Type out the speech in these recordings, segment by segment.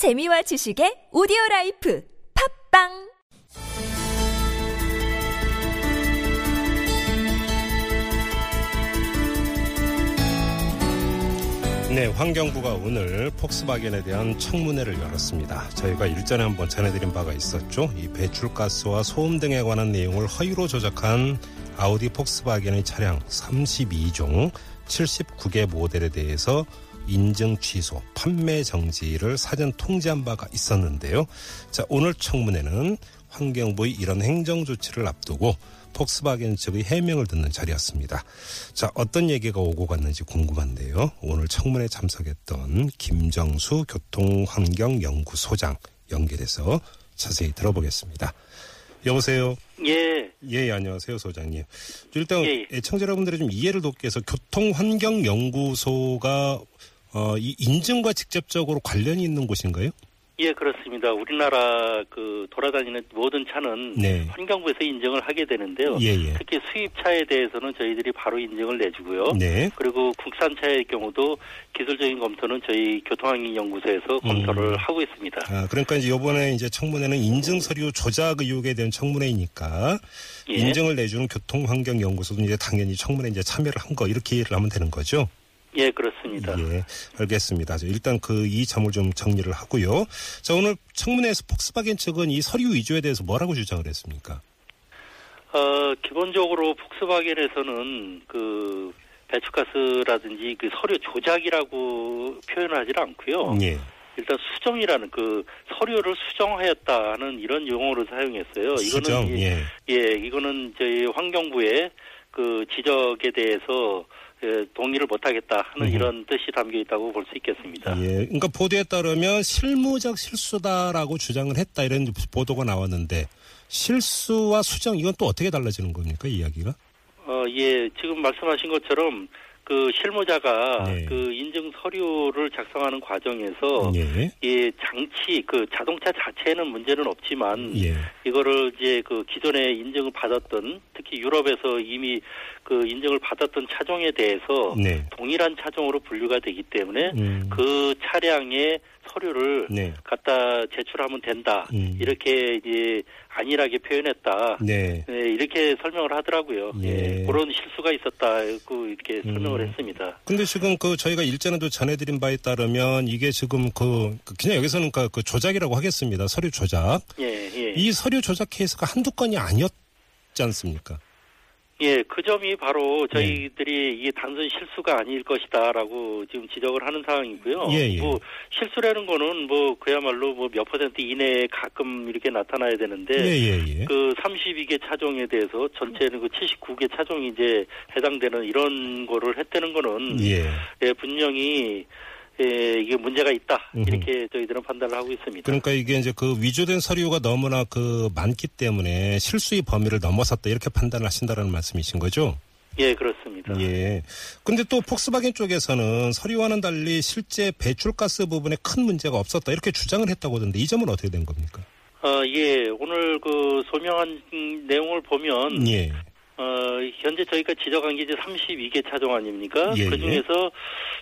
재미와 지식의 오디오 라이프 팟빵 네, 환경부가 오늘 폭스바겐에 대한 청문회를 열었습니다. 저희가 일전에 한번 전해드린 바가 있었죠. 이 배출가스와 소음 등에 관한 내용을 허위로 조작한 아우디 폭스바겐의 차량 32종 79개 모델에 대해서 인증 취소, 판매 정지를 사전 통지한 바가 있었는데요. 자, 오늘 청문회는 환경부의 이런 행정 조치를 앞두고 폭스바겐 측의 해명을 듣는 자리였습니다. 자, 어떤 얘기가 오고 갔는지 궁금한데요. 오늘 청문회 참석했던 김정수 교통환경연구소장 연결해서 자세히 들어보겠습니다. 여보세요. 예. 예, 안녕하세요, 소장님. 일단 예, 예. 애청자 여러분들의 좀 이해를 돕기 위해서 교통환경연구소가 어, 이 인증과 직접적으로 관련이 있는 곳인가요? 예, 그렇습니다. 우리나라 그 돌아다니는 모든 차는 네. 환경부에서 인증을 하게 되는데요. 예, 예. 특히 수입차에 대해서는 저희들이 바로 인증을 내주고요. 네. 그리고 국산차의 경우도 기술적인 검토는 저희 교통환경연구소에서 검토를 하고 있습니다. 아, 그러니까 이제 이번에 이제 청문회는 인증 서류 조작 의혹에 대한 청문회이니까 예. 인증을 내주는 교통환경연구소도 이제 당연히 청문회 이제 참여를 한 거 이렇게 이해를 하면 되는 거죠. 예, 그렇습니다. 예, 알겠습니다. 자, 일단 그 이 점을 좀 정리를 하고요. 자, 오늘 청문회에서 폭스바겐 측은 이 서류 위조에 대해서 뭐라고 주장을 했습니까? 어, 기본적으로 폭스바겐에서는 그 배출가스라든지 그 서류 조작이라고 표현하지 않고요. 예. 일단 수정이라는 그 서류를 수정하였다는 이런 용어를 사용했어요. 수정. 이거는 이- 예. 예, 이거는 저희 환경부의 그 지적에 대해서 예, 동의를 못하겠다 하는 음흠. 이런 뜻이 담겨 있다고 볼 수 있겠습니다. 예. 그러니까 보도에 따르면 실무적 실수다라고 주장을 했다 이런 보도가 나왔는데 실수와 수정 이건 또 어떻게 달라지는 겁니까 이야기가? 어, 예, 지금 말씀하신 것처럼 그 실무자가 네. 그 인증 서류를 작성하는 과정에서 예. 이 장치 그 자동차 자체에는 문제는 없지만 예. 이거를 이제 그 기존에 인증을 받았던 특히 유럽에서 이미 그 인증을 받았던 차종에 대해서 네. 동일한 차종으로 분류가 되기 때문에 음. 그 차량의 서류를 네. 갖다 제출하면 된다 음. 이렇게 이제 안일하게 표현했다 네. 네, 이렇게 설명을 하더라고요. 예. 예, 그런 실수가 있었다고 이렇게 설명을 음. 했습니다. 근데 지금 그 저희가 일전에도 전해드린 바에 따르면 이게 지금 그그 그냥 여기서는 그- 그 조작이라고 하겠습니다. 서류 조작. 예, 예. 이 서류 조작 케이스가 한두 건이 아니었 지 않습니까? 예, 그 점이 바로 네. 저희들이 이게 단순 실수가 아닐 것이다라고 지금 지적을 하는 상황이고요. 예, 예. 뭐 실수라는 거는 뭐 그야말로 뭐 몇 퍼센트 이내에 가끔 이렇게 나타나야 되는데 예, 예, 예. 그 32개 차종에 대해서 전체는 그 79개 차종이 이제 해당되는 이런 거를 했다는 거는 예. 예, 분명히 예, 이게 문제가 있다. 이렇게 저희들은 판단을 하고 있습니다. 그러니까 이게 이제 그 위조된 서류가 너무나 그 많기 때문에 실수의 범위를 넘어섰다 이렇게 판단을 하신다라는 말씀이신 거죠? 예, 그렇습니다. 예. 근데 또 폭스바겐 쪽에서는 서류와는 달리 실제 배출가스 부분에 큰 문제가 없었다 이렇게 주장을 했다고 하던데 이 점은 어떻게 된 겁니까? 어, 예, 오늘 그 소명한 음, 내용을 보면 예. 어, 현재 저희가 지적한 게 이제 32개 차종 아닙니까? 예, 그 예. 중에서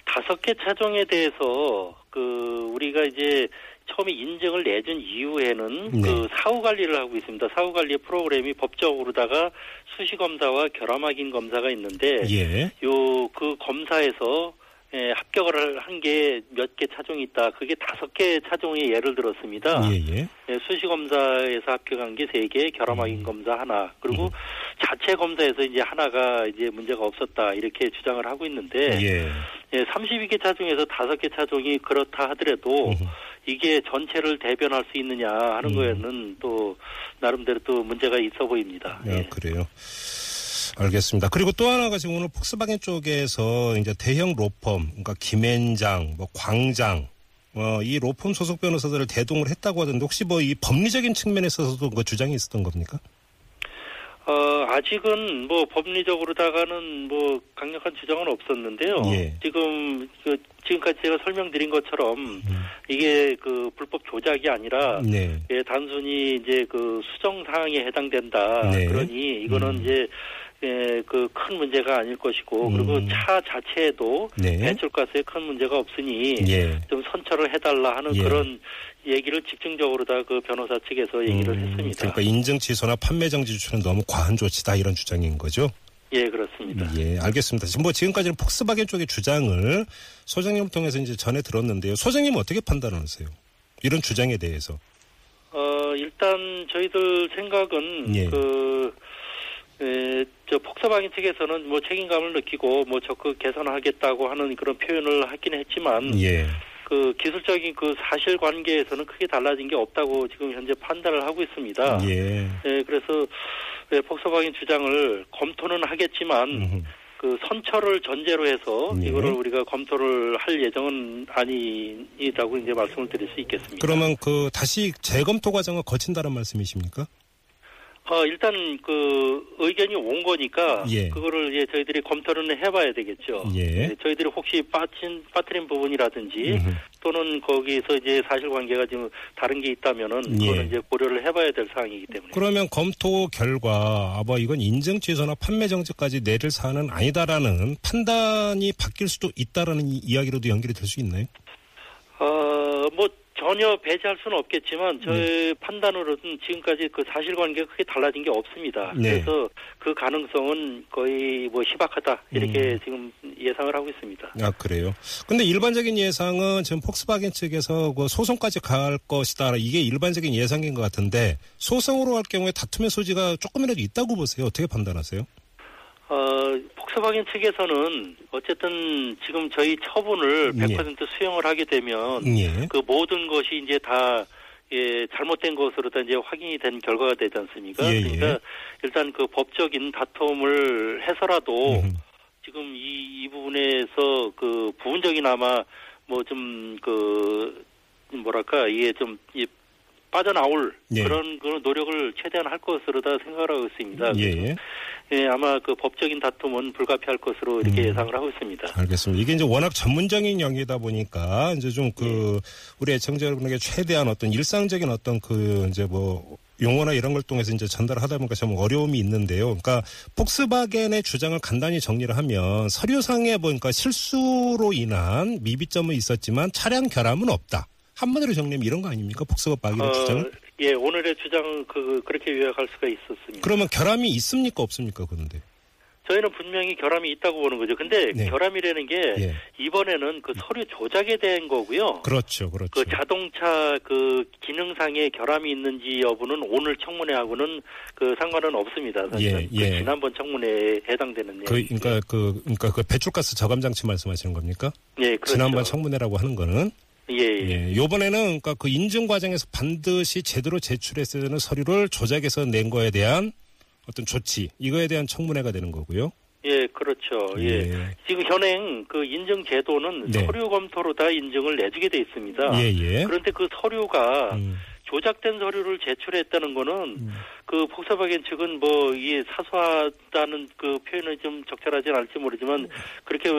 다섯 개 차종에 대해서 그 우리가 이제 처음에 인증을 내준 이후에는 네. 그 사후 관리를 하고 있습니다. 사후 관리 프로그램이 법적으로다가 수시 검사와 결함 확인 검사가 있는데 예. 요그 검사에서 예, 합격을 한 게 몇 개 차종이 있다. 그게 다섯 개 차종의 예를 들었습니다. 예, 예. 예, 수시 검사에서 합격한 게 세 개, 결함 확인 검사 하나, 그리고 자체 검사에서 이제 하나가 이제 문제가 없었다 이렇게 주장을 하고 있는데 예. 예, 32개 차종에서 다섯 개 차종이 그렇다 하더라도. 이게 전체를 대변할 수 있느냐 하는 음. 거에는 또 나름대로 또 문제가 있어 보입니다. 아, 예. 그래요. 알겠습니다. 그리고 또 하나가 지금 오늘 폭스바겐 쪽에서 이제 대형 로펌, 그러니까 김앤장, 뭐 광장, 어, 이 로펌 소속 변호사들을 대동을 했다고 하던데 혹시 뭐 이 법리적인 측면에 있어서도 그 주장이 있었던 겁니까? 어, 아직은 뭐 법리적으로다가는 뭐 강력한 주장은 없었는데요. 예. 지금 그 지금까지 제가 설명드린 것처럼 이게 그 불법 조작이 아니라 네. 예, 단순히 이제 그 수정 사항에 해당된다. 네. 그러니 이거는 음. 이제 예, 그 큰 문제가 아닐 것이고 음. 그리고 차 자체에도 네. 배출가스에 큰 문제가 없으니 예. 좀 선처를 해달라 하는 예. 그런 얘기를 직접적으로 다 그 변호사 측에서 얘기를 음, 했습니다. 그러니까 인증 취소나 판매 정지 조치는 너무 과한 조치다 이런 주장인 거죠. 예, 그렇습니다. 예, 알겠습니다. 지금 뭐 지금까지는 폭스바겐 쪽의 주장을 소장님 통해서 이제 전해 들었는데요. 소장님 은 어떻게 판단하세요? 이런 주장에 대해서. 어, 일단 저희들 생각은 예. 그 에, 저 폭사방인 측에서는 뭐 책임감을 느끼고 뭐 적극 개선하겠다고 하는 그런 표현을 하긴 했지만 예. 그 기술적인 그 사실 관계에서는 크게 달라진 게 없다고 지금 현재 판단을 하고 있습니다. 예. 예, 그래서 예, 폭소방인 주장을 검토는 하겠지만 음흠. 그 선처를 전제로 해서 네. 이거를 우리가 검토를 할 예정은 아니라고 이제 말씀을 드릴 수 있겠습니다. 그러면 그 다시 재검토 과정을 거친다는 말씀이십니까? 어, 일단 그 의견이 온 거니까 예. 그거를 이제 저희들이 검토는 해봐야 되겠죠. 예. 네, 저희들이 혹시 빠진 빠뜨린 부분이라든지 음흠. 또는 거기서 이제 사실관계가 좀 다른 게 있다면은 예. 그거는 이제 고려를 해봐야 될 사항이기 때문에. 그러면 검토 결과 아, 뭐 이건 인증 취소나 판매 정지까지 내릴 사안은 아니다라는 판단이 바뀔 수도 있다라는 이- 이야기로도 연결이 될 수 있나요? 어, 뭐 전혀 배제할 수는 없겠지만 저의 네. 판단으로는 지금까지 그 사실관계가 크게 달라진 게 없습니다. 네. 그래서 그 가능성은 거의 뭐 희박하다 이렇게 음. 지금 예상을 하고 있습니다. 아 그래요. 근데 일반적인 예상은 지금 폭스바겐 측에서 그 소송까지 갈 것이다. 이게 일반적인 예상인 것 같은데 소송으로 할 경우에 다툼의 소지가 조금이라도 있다고 보세요. 어떻게 판단하세요? 어, 폭스바겐 측에서는 어쨌든 지금 저희 처분을 예. 100% 수용을 하게 되면 예. 그 모든 것이 이제 다 예, 잘못된 것으로 다 이제 확인이 된 결과가 되지 않습니까? 예, 예. 그러니까 일단 그 법적인 다툼을 해서라도 음. 지금 이, 이 부분에서 그 부분적이나마 뭐 좀 그 뭐랄까 이게 좀 이, 빠져나올 예. 그런 그런 노력을 최대한 할 것으로 다 생각을 하고 있습니다. 예. 예, 아마 그 법적인 다툼은 불가피할 것으로 이렇게 음. 예상을 하고 있습니다. 알겠습니다. 이게 이제 워낙 전문적인 영역이다 보니까 이제 좀그 우리 애청자 여러분에게 최대한 어떤 일상적인 어떤 그 이제 뭐 용어나 이런 걸 통해서 이제 전달하다 보니까 좀 어려움이 있는데요. 그러니까 폭스바겐의 주장을 간단히 정리를 하면 서류상에 보니까 실수로 인한 미비점은 있었지만 차량 결함은 없다. 한마디로 정리하면 이런 거 아닙니까? 폭스바겐의 주장은? 예, 오늘의 주장은 그 그렇게 요약할 수가 있었습니다. 그러면 결함이 있습니까? 없습니까? 그런데. 저희는 분명히 결함이 있다고 보는 거죠. 근데 네. 결함이라는 게 예. 이번에는 그 서류 조작에 대한 거고요. 그렇죠. 그렇죠. 그 자동차 그 기능상의 결함이 있는지 여부는 오늘 청문회하고는 그 상관은 없습니다. 사실은. 예, 예. 그 지난번 청문회에 해당되는 그. 그러니까 그, 그러니까 그 배출가스 저감 장치 말씀하시는 겁니까? 예, 그렇죠. 지난번 청문회라고 하는 거는 예, 예. 예, 요번에는 그러니까 그 인증 과정에서 반드시 제대로 제출했어야 되는 서류를 조작해서 낸 거에 대한 어떤 조치 이거에 대한 청문회가 되는 거고요. 예, 그렇죠. 예. 지금 현행 그 인증 제도는 네. 서류 검토로 다 인증을 내주게 돼 있습니다. 예, 예. 그런데 그 서류가 음, 조작된 서류를 제출했다는 거는 음. 그 폭사바겐 측은 뭐 이게 사소하다는 그 표현은 좀 적절하진 않을지 모르지만 그렇게 어,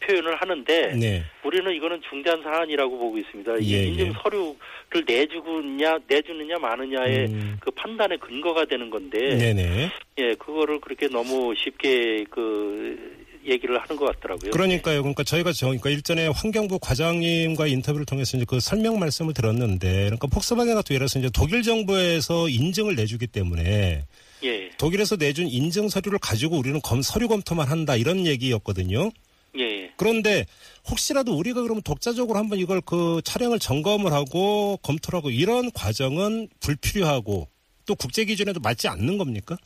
표현을 하는데 네. 우리는 이거는 중대한 사안이라고 보고 있습니다. 이 예, 인증 예. 서류를 내주느냐 내주느냐 마느냐의 음, 그 판단의 근거가 되는 건데 네네. 예 그거를 그렇게 너무 쉽게 그 얘기를 하는 것 같더라고요. 그러니까요. 그러니까 저희가 저, 그러니까 일전에 환경부 과장님과 인터뷰를 통해서 이제 그 설명 말씀을 들었는데, 그러니까 폭스바겐 같은 예를 들어서 이제 독일 정부에서 인증을 내주기 때문에 예, 독일에서 내준 인증 서류를 가지고 우리는 검, 서류 검토만 한다 이런 얘기였거든요. 예, 예. 그런데 혹시라도 우리가 그러면 독자적으로 한번 이걸 그 차량을 점검을 하고 검토를 하고 이런 과정은 불필요하고 또 국제 기준에도 맞지 않는 겁니까?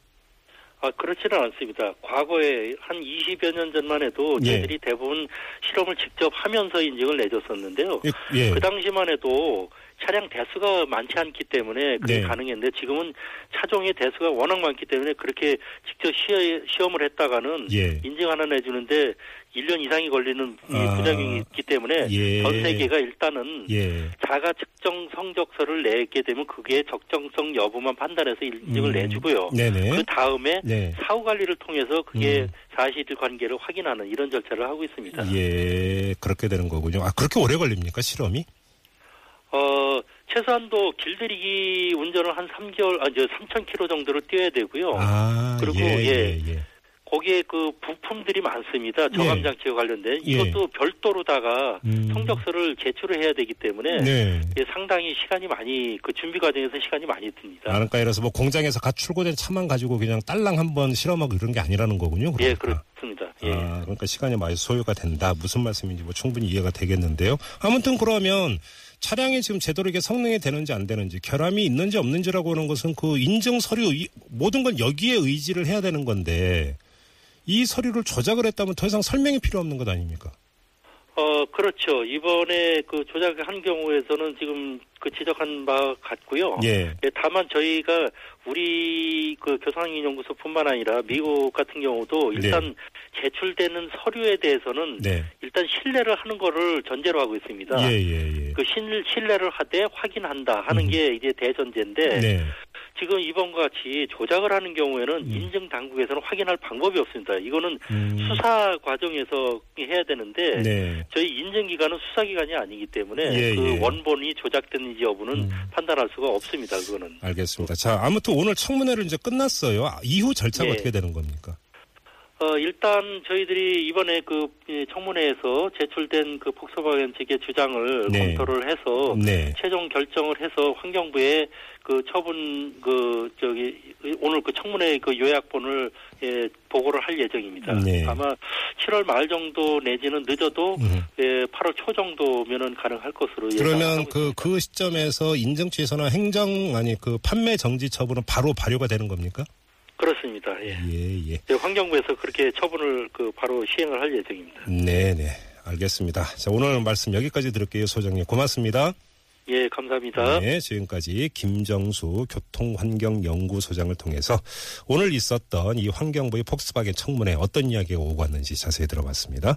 아, 그렇지는 않습니다. 과거에 한 20여 년 전만 해도 예. 저희들이 대부분 실험을 직접 하면서 인증을 내줬었는데요. 예. 예. 그 당시만 해도 차량 대수가 많지 않기 때문에 그게 네. 가능했는데 지금은 차종의 대수가 워낙 많기 때문에 그렇게 직접 시, 험 을 했다가는 예. 인증 하나 내주는데 1년 이상이 걸리는 이 아. 부작용이 있기 때문에 예. 전 세계가 일단은 예. 자가 측정 성적서를 내게 되면 그게 적정성 여부만 판단해서 인증을 음. 내주고요. 네네. 그 다음에 네. 사후 관리를 통해서 그게 음. 사실 관계를 확인하는 이런 절차를 하고 있습니다. 예. 그렇게 되는 거군요. 아, 그렇게 오래 걸립니까, 실험이? 어, 최소한도 길들이기 운전을 한 3개월, 아, 저 3,000km 정도를 뛰어야 되고요. 아, 그리고, 예, 예. 예, 예. 거기에 그 부품들이 많습니다. 저감 장치와 관련된 예. 이것도 별도로다가 음. 성적서를 제출을 해야 되기 때문에 네. 예, 상당히 시간이 많이 그 준비 과정에서 시간이 많이 듭니다. 아, 그러니까 예를 들어서 뭐 공장에서 갓 출고된 차만 가지고 그냥 딸랑 한번 실험하고 이런 게 아니라는 거군요. 예, 그러니까. 그렇습니다. 예. 아, 그러니까 시간이 많이 소요가 된다. 무슨 말씀인지 뭐 충분히 이해가 되겠는데요. 아무튼 그러면 차량이 지금 제대로 이게 성능이 되는지 안 되는지 결함이 있는지 없는지라고 하는 것은 그 인증 서류 이- 모든 건 여기에 의지를 해야 되는 건데 이 서류를 조작을 했다면 더 이상 설명이 필요 없는 것 아닙니까? 어, 그렇죠. 이번에 그 조작한 경우에서는 지금 그 지적한 바 같고요. 예. 예, 다만 저희가 우리 그 교산연구소뿐만 아니라 미국 같은 경우도 일단 제출되는 서류에 대해서는 네. 일단 신뢰를 하는 거를 전제로 하고 있습니다. 예, 예, 예. 그 신, 신뢰를 하되 확인한다 하는 음. 게 이제 대전제인데 네. 지금 이번과 같이 조작을 하는 경우에는 음. 인증 당국에서는 확인할 방법이 없습니다. 이거는 음, 수사 과정에서 해야 되는데 네. 저희 저희 인증 기관은 수사 기관이 아니기 때문에 예, 그 예. 원본이 조작됐는지 여부는 음. 판단할 수가 없습니다. 그거는. 알겠습니다. 자, 아무튼 오늘 청문회를 이제 끝났어요. 아, 이후 절차가 예. 어떻게 되는 겁니까? 어, 일단 저희들이 이번에 그 예, 청문회에서 제출된 그 폭소바겐 측의 주장을 네. 검토를 해서 네. 최종 결정을 해서 환경부에 그 처분 그 저기 오늘 그 청문회 그 요약본을 예, 보고를 할 예정입니다. 네. 아마 7월 말 정도 내지는 늦어도 음. 예, 8월 초 정도면은 가능할 것으로 그러면 그, 있습니다. 그 시점에서 인증 취소나 행정, 아니, 그 판매 정지 처분은 바로 발효가 되는 겁니까? 그렇습니다. 예. 예, 예. 예, 환경부에서 그렇게 처분을 그 바로 시행을 할 예정입니다. 네 네. 알겠습니다. 자, 오늘 말씀 여기까지 들을게요, 소장님. 고맙습니다. 예, 감사합니다. 네, 지금까지 김정수 교통환경연구소장을 통해서 오늘 있었던 이 환경부의 폭스바겐 청문회 어떤 이야기가 오고 갔는지 자세히 들어봤습니다.